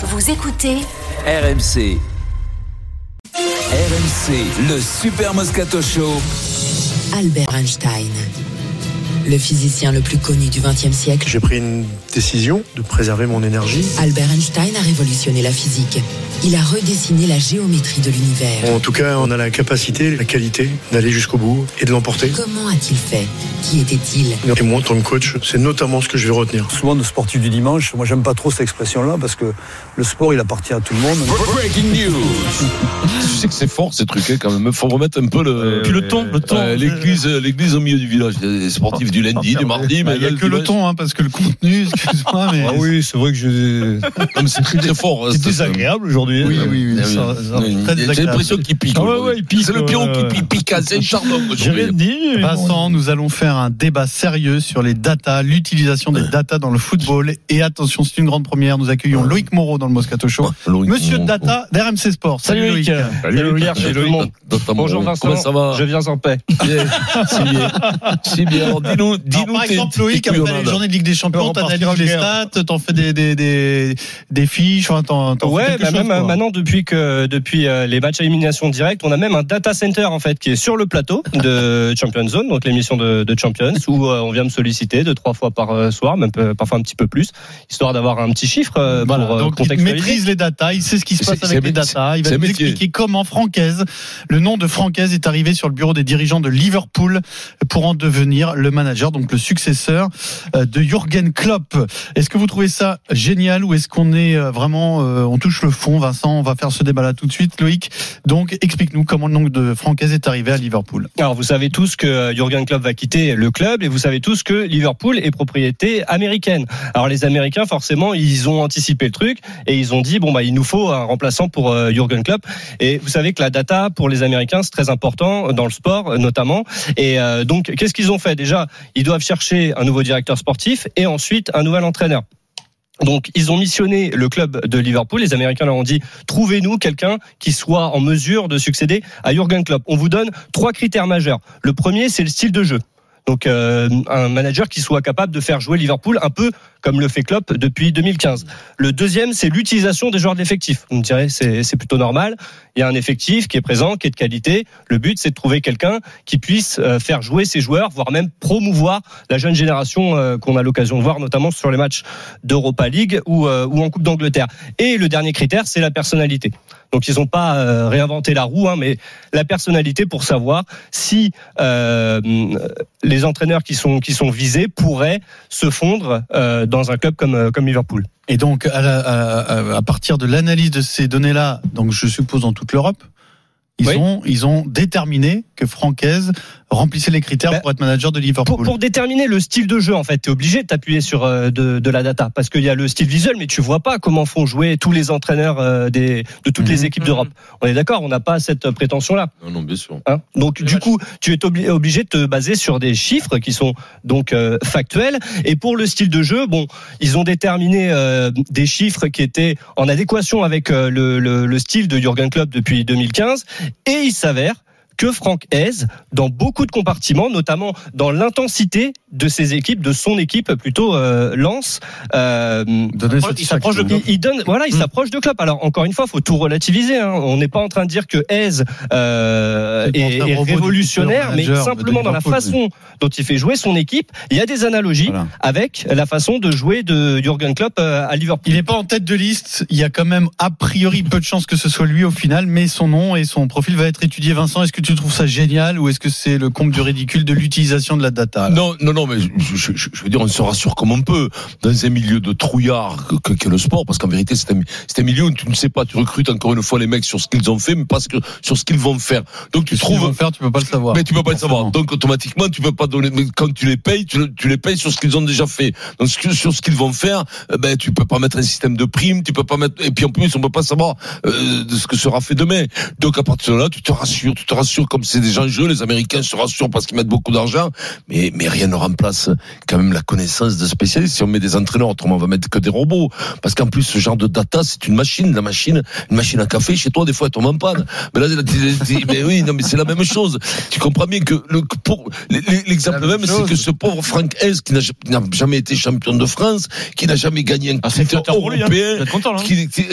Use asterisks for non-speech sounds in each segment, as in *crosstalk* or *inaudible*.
Vous écoutez RMC. RMC, le Super Moscato Show. Albert Einstein, le physicien le plus connu du XXe siècle. J'ai pris une décision de préserver mon énergie. Albert Einstein a révolutionné la physique. Il a redessiné la géométrie de l'univers. En tout cas, on a la capacité, la qualité d'aller jusqu'au bout et de l'emporter. Comment a-t-il fait? Qui était-il? Et moi, en tant que coach, c'est notamment ce que je vais retenir. Souvent, de sportif du dimanche, moi, j'aime pas trop cette expression-là parce que le sport, il appartient à tout le monde. Breaking news. *laughs* Tu sais que c'est fort ces trucs hein, quand même. Faut remettre un peu le. Puis le ton, le ton. Euh, l'église, l'église au milieu du village. Des sportifs du lundi, du mardi, Bah, mais Il n'y a là, que le ton, hein, parce que le contenu, *laughs* excuse-moi, mais. Ah oui, c'est vrai que je. *laughs* C'est très très fort. hein, C'est désagréable aujourd'hui. Oui, hein. oui, oui. Oui. J'ai l'impression qu'il pique. Ah ouais, aujourd'hui. ouais, il pique, C'est le pion euh, qui pique, pique, c'est un charbon. J'ai rien dit. Vincent, nous allons faire un débat sérieux sur les datas, l'utilisation des datas dans le football. Et attention, c'est une grande première. Nous accueillons Loïc Moreau dans le Moscato Show. Loïc, Monsieur mon- Data d'RMC Sport. Salut, Salut, Loïc. Loïc. Salut Pierre, Salut, ta Bonjour. Vincent, Comment ça va je viens en paix. C'est bien. C'est bien. Dis-nous, dis-nous. par exemple, Loïc, après les journées de Ligue des Champions, t'analyses les stats, t'en fais des, des, des, des fiches, enfin, t'en, Ouais, bah chose, même maintenant depuis que depuis euh, les matchs à élimination directe, on a même un data center en fait qui est sur le plateau de *laughs* Champions Zone, donc l'émission de, de Champions, où euh, on vient me solliciter deux trois fois par euh, soir, même parfois un petit peu plus, histoire d'avoir un petit chiffre Voilà, pour donc il maîtrise les datas, il sait ce qui se passe avec les datas, il va nous métier. expliquer comment Francaise, le nom de Francaise est arrivé sur le bureau des dirigeants de Liverpool pour en devenir le manager, donc le successeur euh, de Jürgen Klopp. Est-ce que vous trouvez ça génial ou est-ce qu'on est euh, vraiment, euh, on touche le fond, Vincent, on va faire ce débat là tout de suite, Loïc. Donc explique-nous comment le nom de Francaise est arrivé à Liverpool. Alors vous savez tous que Jürgen Klopp va quitter le club et vous savez tous que Liverpool est propriété américaine. Alors les Américains forcément ils ont anticipé le truc et ils ont dit bon bah il nous faut un remplaçant pour Jürgen Klopp et vous savez que la data pour les Américains c'est très important dans le sport notamment et donc qu'est-ce qu'ils ont fait? Déjà ils doivent chercher un nouveau directeur sportif et ensuite un nouvel entraîneur. Donc, ils ont missionné le club de Liverpool. Les Américains leur ont dit trouvez-nous quelqu'un qui soit en mesure de succéder à Jürgen Klopp. On vous donne trois critères majeurs. Le premier, c'est le style de jeu. Donc, euh, un manager qui soit capable de faire jouer Liverpool un peu comme le fait Klopp depuis 2015. Le deuxième, c'est l'utilisation des joueurs de l'effectif. Vous me direz, c'est plutôt normal. Il y a un effectif qui est présent, qui est de qualité. Le but, c'est de trouver quelqu'un qui puisse euh, faire jouer ses joueurs, voire même promouvoir la jeune génération euh, qu'on a l'occasion de voir, notamment sur les matchs d'Europa League ou, euh, ou en Coupe d'Angleterre. Et le dernier critère, c'est la personnalité. Donc ils n'ont pas réinventé la roue, hein, mais la personnalité pour savoir si les entraîneurs qui sont qui sont visés pourraient se fondre dans un club comme euh, comme Liverpool. Et donc, à, la- à- à partir de l'analyse de ces données-là, donc je suppose dans toute l'Europe, ils Oui. ont ils ont déterminé que Francaise remplissait les critères Bah, pour être manager de Liverpool. Pour, pour déterminer le style de jeu, en fait, tu es obligé de t'appuyer sur euh, de, de la data parce qu'il y a le style visuel, mais tu vois pas comment font jouer tous les entraîneurs euh, des, de toutes les Mhm. équipes d'Europe. On est d'accord, on n'a pas cette prétention-là. Non, non, bien sûr. Hein? Donc du coup, tu es obli- obligé de te baser sur des chiffres qui sont donc euh, factuels. Et pour le style de jeu, bon, ils ont déterminé euh, des chiffres qui étaient en adéquation avec euh, le, le- le style de Jürgen Klopp depuis 2015. Et il s'avère que Franck Hez, dans beaucoup de compartiments, notamment dans l'intensité de ses équipes, de son équipe plutôt euh, lance, euh, il s'approche de il, il donne voilà il Mm. s'approche de Klopp alors encore une fois faut tout relativiser hein. on n'est pas en train de dire que Hez euh, est, révolutionnaire mais simplement dans la façon dont il fait jouer son équipe il y a des analogies Voilà. avec la façon de jouer de Jürgen Klopp euh, à Liverpool Il n'est pas en tête de liste. Il y a quand même a priori peu de chances que ce soit lui au final, mais son nom et son profil va être étudié. Vincent, est-ce que tu trouves ça génial ou est-ce que c'est le comble du ridicule de l'utilisation de la data Non, non, non, mais je, je- je- veux dire, on se rassure comme on peut dans un milieu de trouillard que, que- le sport, parce qu'en vérité, c'est un, c'est un milieu où tu ne sais pas, tu recrutes encore une fois les mecs sur ce qu'ils ont fait, mais pas sur ce qu'ils vont faire. Donc tu Ce qu'ils vont trouves. faire, tu peux pas le savoir. Mais tu peux pas le savoir. Donc automatiquement, tu peux pas donner. Mais quand tu les payes, tu, tu les payes sur ce qu'ils ont déjà fait. Donc sur ce qu'ils vont faire, euh, ben tu peux pas mettre un système de primes, tu peux pas mettre. Et puis en plus, on peut pas savoir euh, de ce que sera fait demain. Donc à partir de là, tu te rassures, tu te rassures rassurent comme c'est des enjeux, les Américains se rassurent parce qu'ils mettent beaucoup d'argent, mais, mais rien ne remplace quand même la connaissance de spécialistes. Si on met des entraîneurs, autrement on va mettre que des robots. Parce qu'en plus, ce genre de data, c'est une machine, la machine, une machine à café, chez toi, des fois, elle tombe en panne. Mais là, mais oui, non, mais c'est la même chose. Tu comprends bien que le, pour, l'exemple même, c'est que ce pauvre Frank Hez, qui n'a jamais été champion de France, qui n'a jamais gagné un Ah, hein. européen, content, hein. qui, qui-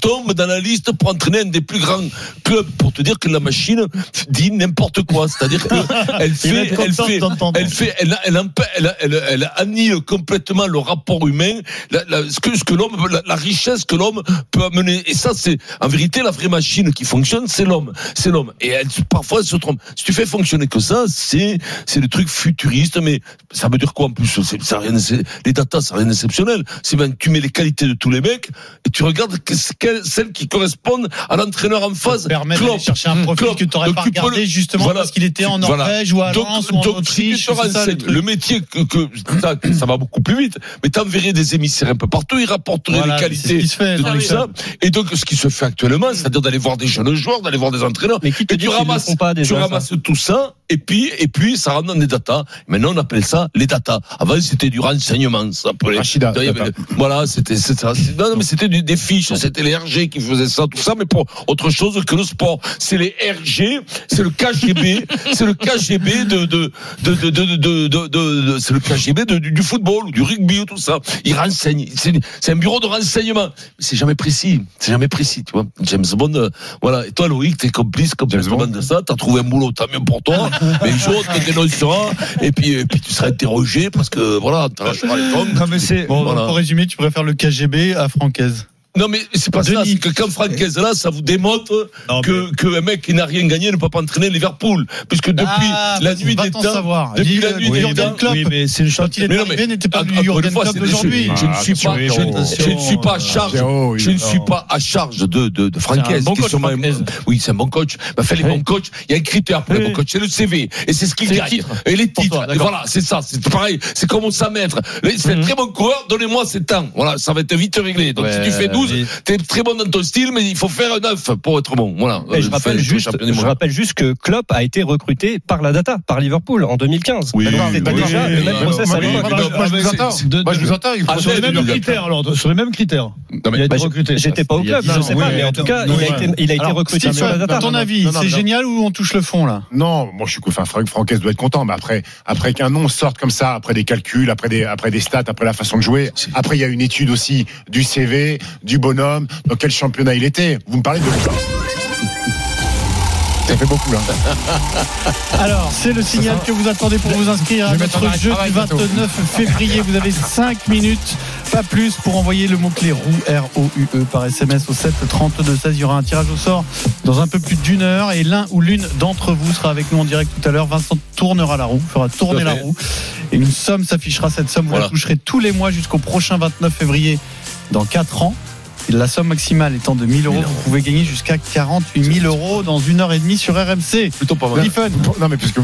tombe dans la liste pour entraîner un des plus grands clubs pour te dire que la machine dit n'importe quoi. C'est-à-dire que *laughs* elle Il va fait, elle fait, elle fait, elle, elle, elle, elle, elle annihile complètement le rapport humain, la, la- ce que, ce que l'homme, la, la richesse que l'homme peut amener. Et ça, c'est, en vérité, la vraie machine qui fonctionne, c'est l'homme. C'est l'homme. Et elle, parfois, elle se trompe. Si tu fais fonctionner que ça, c'est, c'est le truc futuriste, mais ça veut dire quoi en plus? Ça a rien, c'est- les datas, ça n'a rien d'exceptionnel. C'est ben, tu mets les qualités de tous les mecs et tu regardes que- que- celles qui correspondent à l'entraîneur en face. permet Klopp. d'aller chercher un profil Klopp. que tu n'aurais pas peux justement voilà. parce qu'il était en Voilà. Norvège ou à Donc, ou en donc, Autriche. si tu te c'est ça, le métier que, que ça, ça va beaucoup plus vite, mais t'enverrais des émissaires un peu partout, ils rapporteraient Voilà, les qualités ce fait de tout ça. Et donc, ce qui se fait actuellement, c'est-à-dire d'aller voir des jeunes joueurs, d'aller voir des entraîneurs, Mais qui te et dit tu ramasses, pas tu déjà, ramasses tout ça, et puis, et puis, ça rentre dans des datas. Maintenant, on appelle ça les datas. Avant, c'était du renseignement, ça. Rachida, data. Voilà, c'était, c'était Non, non, mais c'était des fiches, c'était les RG qui faisaient ça, tout ça, mais pour autre chose que le sport. C'est les RG, c'est le KGB, *laughs* c'est le KGB de, de, de, de, de, de, de, c'est le KGB de- du, football ou du rugby ou tout ça. Ils renseignent. C'est, un bureau de renseignement. Mais c'est jamais précis. C'est jamais précis, tu vois. James Bond, euh, voilà. Et toi, Loïc, t'es complice complètement Bond. de ça. T'as trouvé un boulot, tant mieux pour toi. Mais tu te dénonceras. Et puis, et puis, tu seras interrogé parce que, voilà, t'arracheras les tongs. Non, mais c'est. Bon, Voilà. pour résumer, tu préfères le KGB à Francaise. Non, mais c'est pas ça. C'est que quand Francaise est là, ça vous démontre Non, que, que un mec qui n'a rien gagné ne peut pas entraîner Liverpool. Puisque depuis Ah, la nuit des temps. savoir. Depuis la nuit des temps. Oui, mais c'est une chance. Il est Mais non, mais- arrivé, n'était pas Ah, Jürgen fois, Klopp d'aujourd'hui. Je, ne suis pas, je, ne- je ne suis pas à charge. Je ne suis pas à charge de, de, de Francaise. Oui, c'est un bon coach. Bah, fait les bons coachs. Il y a un critère pour les bons coachs. C'est le CV. Et c'est ce qu'il gagne. titres. Et les titres. voilà, c'est ça. C'est pareil. C'est comme on s'amètre. C'est un Mhm. très bon coureur. Donnez-moi ces temps. Voilà, ça va être vite réglé. Donc, si tu fais 12, t'es très bon dans ton style, mais il faut faire un 9 pour être bon. Voilà. Et je Euh, rappelle juste, je rappelle juste que Klopp a été recruté par la data, par Liverpool en 2015. Oui, C'était oui, déjà oui, le même process à l'époque. Moi, je- vous entends. De- Moi, je de- vous entends. Il Ah, Sur les mêmes critères, alors, sur les mêmes critères. Non, mais- Il a Bah, été recruté. J'étais pas au club, je sais pas, mais en tout cas, non, il a été, il a été Alors, recruté sur la data. à ton avis, c'est génial ou on touche le fond là? Non, moi je suis enfin Franck Francaise doit être content, mais après après qu'un nom sorte comme ça, après des calculs, après des après des stats, après la façon de jouer, après il y a une étude aussi du CV, du bonhomme, dans quel championnat il était. Vous me parlez de ça fait beaucoup là. *laughs* Alors, c'est le signal que vous attendez pour vous inscrire à Je vais mettre notre jeu du bientôt. 29 février. Vous avez 5 minutes, pas plus, pour envoyer le mot-clé roue, R-O-U-E, E, par SMS au 7 32 16. Il y aura un tirage au sort dans un peu plus d'une heure et l'un ou l'une d'entre vous sera avec nous en direct tout à l'heure. Vincent tournera la roue, fera tourner la roue et une somme s'affichera. Cette somme, vous Voilà. la toucherez tous les mois jusqu'au prochain 29 février dans 4 ans. La somme maximale étant de 1000 euros, vous pouvez gagner jusqu'à 48 000 euros dans une heure et demie sur RMC. Plutôt pas mal. Non mais puisque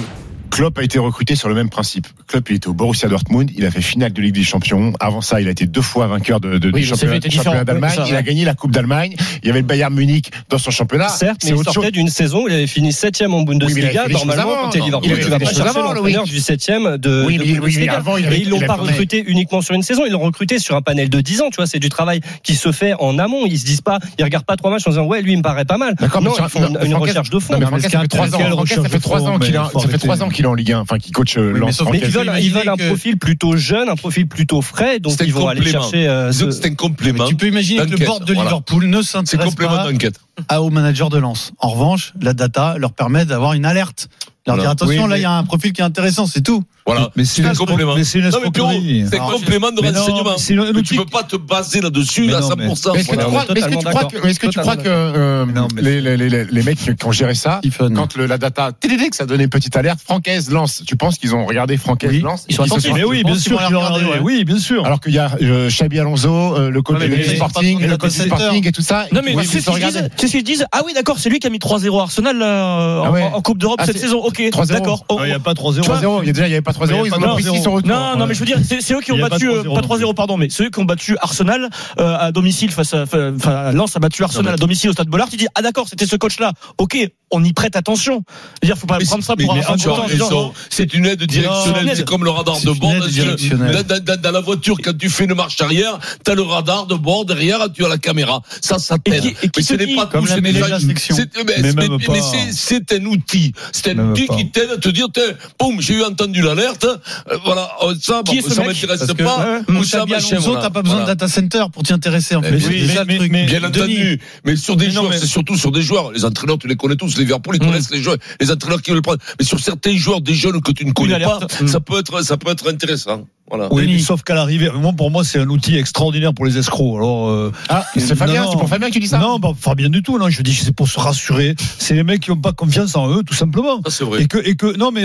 Klopp a été recruté sur le même principe. Klopp, il était au Borussia Dortmund, il a fait finale de Ligue des Champions. Avant ça, il a été deux fois vainqueur de, de, Oui, championnat, d'Allemagne. Oui, il a gagné la Coupe d'Allemagne. Il y avait le Bayern Munich dans son championnat. Certes, mais il sortait d'une saison où il avait fini 7 en Oui, Bundesliga. choses Normalement, quand t'es Liverpool, tu vas pas chercher avant, l'entraîneur du 7 de, Oui, de oui, Bundesliga. avant, il avait- Et ils l'ont pas recruté uniquement sur une saison, ils l'ont recruté sur un panel de 10 ans, tu vois, c'est du travail qui se fait en amont. Ils se disent pas, ils regardent pas trois matchs en disant, ouais, lui, il me paraît pas mal. D'accord, non, ils font une, recherche de fond. Ça fait trois ans qu'il qu'il est en Ligue 1, enfin qu'il coach euh, Oui, Lens. Mais ils veulent, ils veulent un profil plutôt jeune, un profil plutôt frais, donc ils vont aller chercher. euh, ce- c'est un complément. Tu peux imaginer que le board de voilà. Liverpool ne C'est s'intéresse complément pas d'enquête. à- au manager de Lens. En revanche, la data leur permet d'avoir une alerte. Leur Voilà. dire attention, Oui, là mais- il y a un profil qui est intéressant, c'est tout. Voilà. Mais c'est un complément. mais c'est une Non, mais Pierrot, escroquerie. c'est un complément de mais non, renseignement. tu outil- peux pas te baser là-dessus Mais à non, 100%. Mais est-ce que tu crois, que tu totalement crois d'accord. que, est-ce que tu crois que euh, Non, mais- les, les, les, les mecs qui ont géré ça, Stephen. quand le, la data, que ça donnait une petite alerte, Francaise lance. Tu penses qu'ils ont regardé Francaise Oui. lance Ils sont attentifs. Mais oui, bien sûr. Oui, bien sûr. Alors qu'il y a euh, Xabi Alonso, euh, le coach du Sporting, le coach Sporting et tout ça. Non mais c'est ce qu'ils disent. C'est ce qu'ils disent. Ah oui d'accord, c'est lui qui a mis 3-0 à Arsenal Ah en, Coupe d'Europe cette saison. Ok, 3-0. d'accord. Oh, Non, Il n'y a pas 3-0. 3-0. Il y a déjà, il n'y avait pas 3-0. Il y a Ils ont pris 3-0. 6 au retour. Non, non, mais je veux dire, c'est eux qui ont battu, euh, 3-0 pas non 3-0, pardon, mais ceux qui ont battu Arsenal euh, à domicile face à, enfin, Lens a battu Arsenal à domicile au stade Bollard. Tu dis, ah d'accord, c'était ce coach-là. Ok, on y prête attention. Je veux dire, faut pas prendre ça pour un C'est une aide directionnelle, c'est comme le radar c'est de une bord. aide Dans, la voiture, quand tu fais une marche arrière, t'as le radar de bord, derrière, tu as la caméra. Ça, ça t'aide. qui- et qui Mais ce n'est pas comme la section. c'est- mais- un outil. C'est un outil pas. qui t'aide à te dire, boum, j'ai eu entendu l'alerte, euh, voilà, euh, ça, Qui ça m'intéresse que, pas, ou ça, machin, Alonso, t'as pas besoin Voilà. de data center pour t'y intéresser en fait. Bien Denis. entendu, mais sur des joueurs, mais- c'est surtout sur des joueurs. Les entraîneurs, tu les connais tous. Liverpool, ils Mm. connaissent les joueurs, les entraîneurs qui veulent le prendre. Mais sur certains joueurs, des jeunes que tu ne connais pas. Mm. ça peut être, ça peut être intéressant. Voilà. Oui, sauf qu'à l'arrivée, moi, pour moi, c'est un outil extraordinaire pour les escrocs. Alors, euh, Ah, c'est Fabien, c'est pour Fabien que tu dis ça Non, pas Fabien du tout. Non, je dis, c'est pour se rassurer. C'est les mecs qui n'ont pas confiance en eux, tout simplement. C'est vrai. Et que, et que, non, mais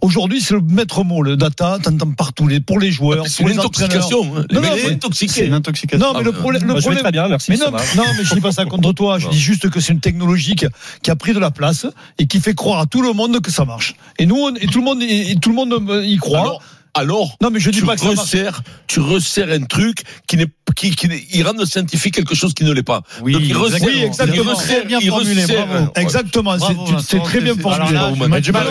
aujourd'hui, c'est le maître mot, le data, t'entends partout, les, pour les joueurs, C'est pour une les entraîneurs. intoxication. hein. Les Non, mais- C'est intoxiqués. une intoxication. Non, mais le problème, le problème, très bien, merci. mais ça *laughs* non, mais je dis pas ça contre toi. Je dis juste que c'est une technologie qui a, qui a pris de la place et qui fait croire à tout le monde que ça marche. Et nous, on- et tout le monde, et, et tout le monde euh, y croit. Alors, alors, non, mais je dis tu pas que ça marche. resserres, tu resserres un truc qui n'est, qui, qui, il rend scientifique quelque chose qui ne l'est pas. Oui, Donc, il exactement. resserre, Oui, il exactement. resserre, Bien il formulé, resserre. bravo. Exactement, c'est- très bien formulé. T'as du mal,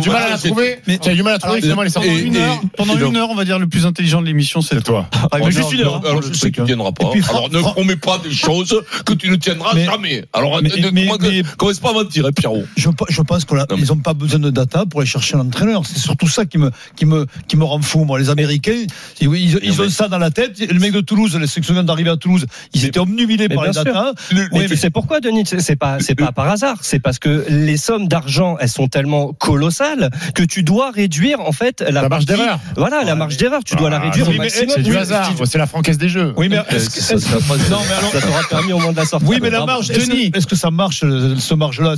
du mal à la trouver. mais- T'as du mal à trouver, Alors, finalement, les Pendant une heure, pendant et donc- une heure, on va dire le plus intelligent de l'émission, c'est toi. Ah, Alors, juste une heure. alors, je sais que tu ne tiendras pas. Alors, ne promets pas des choses que tu ne tiendras Mais- jamais. Alors, mais- ne- mais- comment- mais- commence pas à mentir, hein, Pierrot. Je, pense qu'ils n'ont pas besoin de data pour aller chercher un entraîneur. C'est surtout ça qui me, qui me, qui me rend fou, moi. Les Américains, ils, ils- ils Non, ont ça dans la tête. Le mec de Toulouse, les viennent d'arriver à Toulouse, ils étaient omnubilés mais par les bien sûr. data. Le- Mais tu sais pourquoi, Denis? C'est pas, c'est pas par hasard. C'est parce que les sommes d'argent, elles sont tellement colossales que tu dois réduire en fait la, La marge d'erreur. Voilà, la marge d'erreur. Tu dois la Ah, réduire oui. C'est du hasard. C'est la francaise des jeux. Oui, mais Euh, est-ce que- ça- ça- ça- non, mais alors, Ça t'aura permis au moins de la sortir. oui, mais la marge, Denis. est-ce que ça marche, euh, ce marge-là?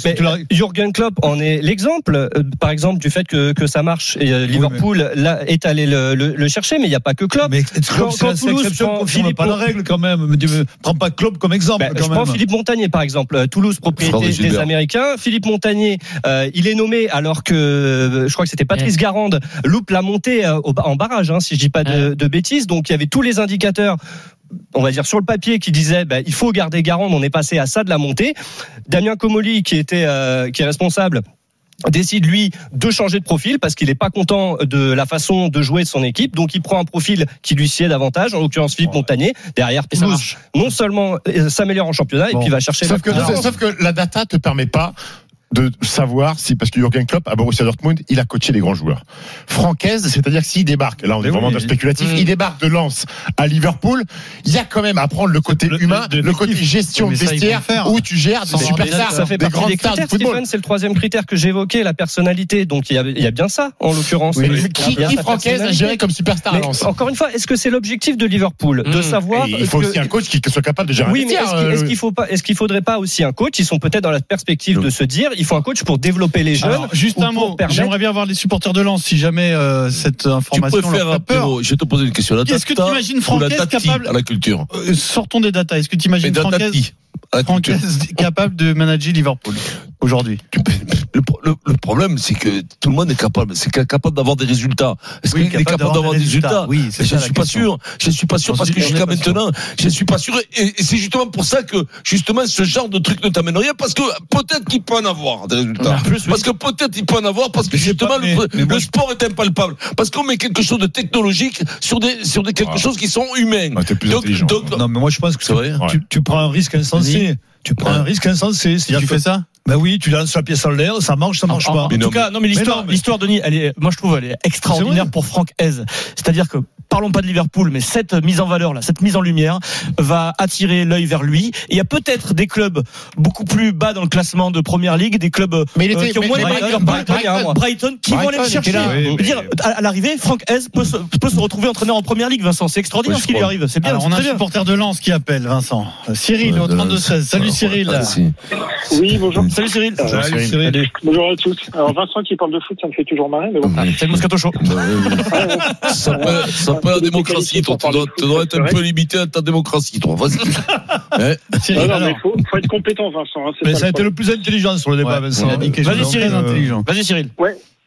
Jurgen Klopp en est l'exemple, euh, par exemple, du fait que, que ça marche. Et Liverpool là, est allé le, le- le chercher, mais il n'y a pas que Klopp. Mais Quand- c'est quand la Toulouse exception prend confirme Philippe pas la règle quand même. Me- Prends pas Klopp comme exemple Ben, quand je prends. Philippe Montagnier par exemple, Euh, Toulouse propriété des. Américains. Philippe Montagnier, euh, il est nommé alors que euh, je crois que c'était Patrice Garande loupe la montée au- en barrage, hein, si je dis pas de, de bêtises. Donc il y avait tous les indicateurs. On va dire sur le papier qui disait ben, il faut garder Garande. On est passé à ça de la montée. Damien Comoli qui était euh, qui est responsable décide lui de changer de profil parce qu'il n'est pas content de la façon de jouer de son équipe donc il prend un profil qui lui sied davantage en l'occurrence Philippe Montagnier derrière marche. non seulement euh, s'améliore en championnat Bon. et puis va chercher Sauf que, la- sauf- sauf que la data te permet pas de savoir si, parce que Jürgen Klopp, à Borussia Dortmund, il a coaché des grands joueurs. Francaise, c'est-à-dire que s'il débarque, là on est vraiment dans le spéculatif, Mm. il débarque de Lens à Liverpool, il y a quand même à prendre le côté Le- humain, le- le, côté gestion de vestiaire, faire. où tu gères des superstars, ça fait des grandes des stars critères, football. C'est le troisième critère que j'évoquais, la personnalité. Donc il y a, il y a bien ça, en l'occurrence. Oui, qui, qui Francaise a géré comme superstar à Lens encore une fois, est-ce que c'est l'objectif de Liverpool de Mmh. savoir Et Il faut que- aussi un coach qui soit capable de gérer un oui, mais est-ce qu'il est-ce euh, qu'il faut pas, est-ce qu'il faudrait pas aussi un coach? Ils sont peut-être dans la perspective de se dire, il faut un coach pour développer les jeunes. Alors, juste un mot. permettre- J'aimerais bien voir les supporters de Lens si jamais euh, cette Tu information leur préfères, fait peur. Je vais te poser une question. Est-ce que ou la Francaise capable- à la culture Euh, Sortons des data. Est-ce que tu imagines Francaise, Francaise capable de manager Liverpool aujourd'hui Le, le- le problème, c'est que tout le monde est capable. C'est capable d'avoir des résultats. Est-ce Oui, qu'il est capable d'avoir des résultats Oui, c'est je ne suis pas question. sûr. Je ne suis pas sûr parce que jusqu'à maintenant, je ne suis pas sûr. Et, et c'est justement pour ça que justement ce genre de truc ne t'amène rien parce que peut-être qu'il peut en avoir des résultats. Plus, oui. Parce que peut-être il peut en avoir parce que justement pas, mais- le, mais sport est impalpable. Parce qu'on met quelque chose de technologique sur des sur des quelque Ah. chose qui sont humains. Ah, Donc, Non, mais moi, je pense que C'est vrai. tu, tu- tu prends un risque insensé. Tu prends un risque insensé. Si tu fais ça Ben oui, tu lances la pièce en l'air, ça marche, ça marche En- pas. En, Mais non, tout cas, non mais l'histoire, Mais l'histoire Denis, elle est, moi je trouve, elle est extraordinaire pour Franck Hez. C'est-à-dire que parlons pas de Liverpool, mais cette mise en valeur là, cette mise en lumière va attirer l'œil vers lui. Et il y a peut-être des clubs beaucoup plus bas dans le classement de Première Ligue, des clubs euh, Mais il était- qui ont mais- moins de Brighton, mois. Brighton, qui vont aller le Brighton chercher. là, oui, mais- dire, à, l'arrivée, Franck Hez peut se, peut se retrouver entraîneur en Première Ligue, Vincent. C'est extraordinaire Oui, ce qui lui arrive. C'est bien, Alors, c'est on a très un bien. supporter de Lens qui appelle, Vincent. Euh, Cyril, Ouais, au de- 32-16. Salut Cyril. Ah. Oui, bonjour. Salut Cyril. Salut, Cyril. Bonjour à tous. Alors Vincent qui parle de foot, ça me fait toujours marrer, mais bon. C'est le Moscato Show. Bah. *laughs* Ça s'appelle ça s'appelle la démocratie, toi. Tu dois, tu dois être un peu limité à ta démocratie, toi. Vas-y. *laughs* Cyril, non, mais faut, faut être compétent, Vincent. hein, Mais ça ça a été le plus intelligent sur le débat, ouais, Vincent. Vas-y, Cyril. intelligent. Vas-y Cyril.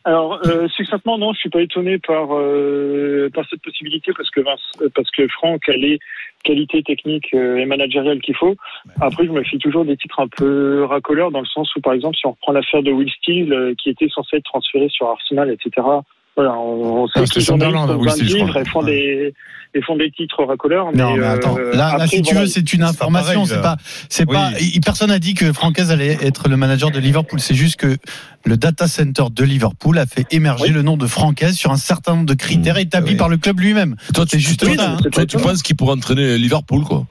Alors, euh, succinctement, non, je suis pas étonné par euh, par cette possibilité parce que Vince, parce que Franck les qualités techniques euh, et managériales qu'il faut. Après, je me fie toujours des titres un peu racoleurs dans le sens où, par exemple, si on reprend l'affaire de Will Steele, euh, qui était censé être transféré sur Arsenal, etc. Voilà, on, on sait Ah, journalistes Sunderland, plein de Steele, je livres crois. et font des et font des titres racoleurs. Non, mais euh, attends. Là, là, après, si tu voilà, veux, c'est une information. C'est là. pas, c'est Oui. pas. Personne n'a dit que Francaise allait être le manager de Liverpool. C'est juste que le data center de Liverpool a fait émerger Oui. le nom de Francaise sur un certain nombre de critères établis Oui. par le club lui-même. Toi, C'est tu, juste toi, ça, hein. toi, tu penses qu'il pourrait entraîner Liverpool, quoi?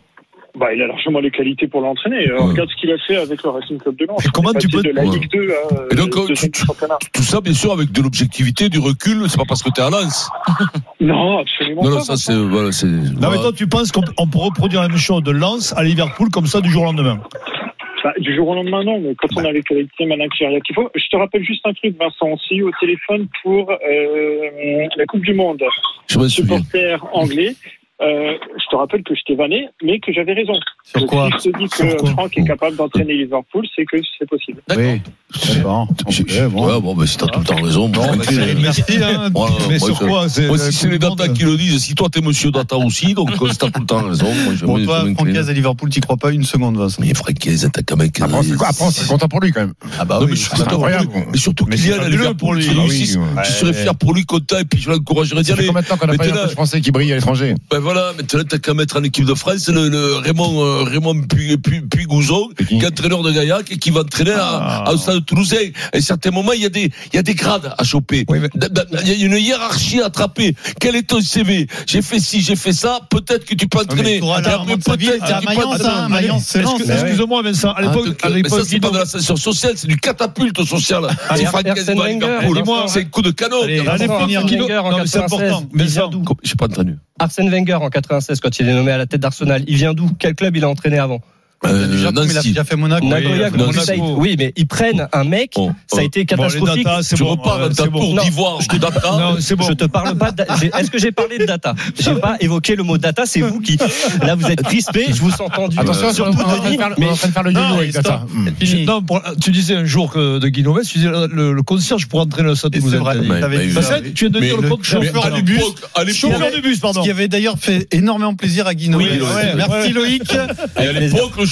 Bah, il a largement les qualités pour l'entraîner. Euh, Ouais. Regarde ce qu'il a fait avec le Racing Club de Lens. Et comment tu peux- de la. Ligue 2 à Et donc, euh, tu- tu- Tout ça, bien sûr, avec de l'objectivité, du recul. C'est pas parce que t'es à Lens. *laughs* Non, absolument Non, pas. non, ça, c'est. Voilà, c'est. Non, mais toi, tu penses qu'on on peut reproduire la même chose de Lens à Liverpool comme ça du jour au lendemain Bah, du jour au lendemain, non, mais quand on a les qualités managériales qu'il faut. Je te rappelle juste un truc, Vincent. On s'est eu au téléphone pour euh, la Coupe du Monde. Je me souviens. Supporter anglais. Euh, je te rappelle que je t'ai vanné, mais que j'avais raison. Sur quoi Si je te dis que quoi Franck est capable d'entraîner Liverpool, c'est que c'est possible. Oui. Bon. Ouais, bon, ben, si t'as tout le temps raison, bon, merci, hein. Ouais, Mais moi, sur je- quoi c'est Moi, si c'est les data qui le disent, si toi t'es monsieur data aussi, donc euh, si t'as tout le temps raison, moi je Pour me- toi, je. Francaise à Liverpool, t'y crois pas une seconde, Vincent. Mais Francaise, t'as quand même. Après, on serait- après, on serait content pour lui, quand même. Ah bah Non, mais je c'est incroyable. Mais surtout Mais qu'il y c'est a pour lui. qui Ah oui. Je serais fier pour lui, content, et puis je l'encouragerais d'y aller. combien de temps qu'on Mais pas français qui brille à l'étranger? Ben voilà, maintenant t'as qu'à mettre en équipe de France le, le Raymond, euh, Raymond Puy, Puy, Puy Gouzon, C'est qui est entraîneur de Gaillac et qui va entraîner à, à, au stade toulousain. Et à certains moments, il y a des, il y a des grades à choper. Oui, mais- Il y a une hiérarchie à attraper. Quel est ton CV? J'ai fait ci, j'ai fait ça. Peut-être que tu peux entraîner. Mayence, entraîner. hein. Excuse- Excuse-moi, Vincent, à Ah, l'époque, c'est pas de l'ascension sociale, c'est du catapulte social. C'est un coup de canon. C'est 96, important. Vincent, d'où J'ai pas entendu. Arsène Wenger en 96 quand il est nommé à la tête d'Arsenal. Il vient d'où? Quel club il a entraîné avant? Euh, il a déjà fait Monaco. Oui, Monaco. Oui, mais ils prennent un mec. Bon, Ça a euh, été bon, catastrophique. datas, c'est Tu bon, repars euh, bon. d'ivoire de data. Non, c'est bon. Je te parle pas. Est-ce que j'ai parlé de data? J'ai pas évoqué le mot data. C'est vous qui. Là, vous êtes crispé. Je vous ai entendu. Attention, Euh, on est en train de faire le- on est en train de faire le Non, yo-yo avec. Data. Hmm. Je- non, pour- tu disais un jour que de Guy Novès, tu disais le, le- concierge pour entraîner le Bah, ça. ça, tu viens de Mais dire le chauffeur de bus. l'époque, à l'époque, Chauffeur de bus, Ce pardon. qui avait d'ailleurs fait énormément plaisir à ouais, Merci. Loïc.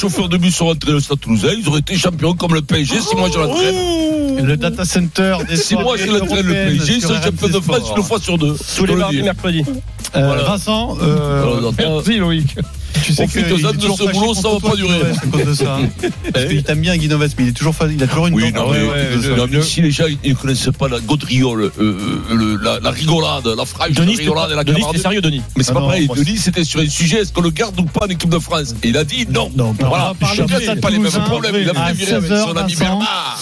Et à l'époque, le chauffeur de bus aurait entraîné le Stade Toulousain, ils auraient été champions comme le PSG si moi je l'entraîne. Le data center des Si moi je l'entraîne le PSG, sur c'est champion de France une fois sur deux. Tous les mardis, dis. mercredis. Euh, Voilà. Vincent, euh, Merci Loïc. Tu sais que ans de ce boulot, ça va pas durer. À cause de ça. *laughs* Parce qu'il t'aime bien Guy mais il est toujours il a toujours une Oui, non, mais, le- si les gens ils ne connaissent pas la gaudriole, euh, euh, la, la rigolade, la fraîche Denis, rigolade et la Denis, t'es sérieux, Denis Mais c'est Ah pas moi, Denis, c'était sur un sujet, est-ce qu'on le garde ou pas en équipe de France? Et il a dit non. Voilà. Je Stade pas les mêmes problèmes. Il a fait virer avec 16h, son ami. Bernard.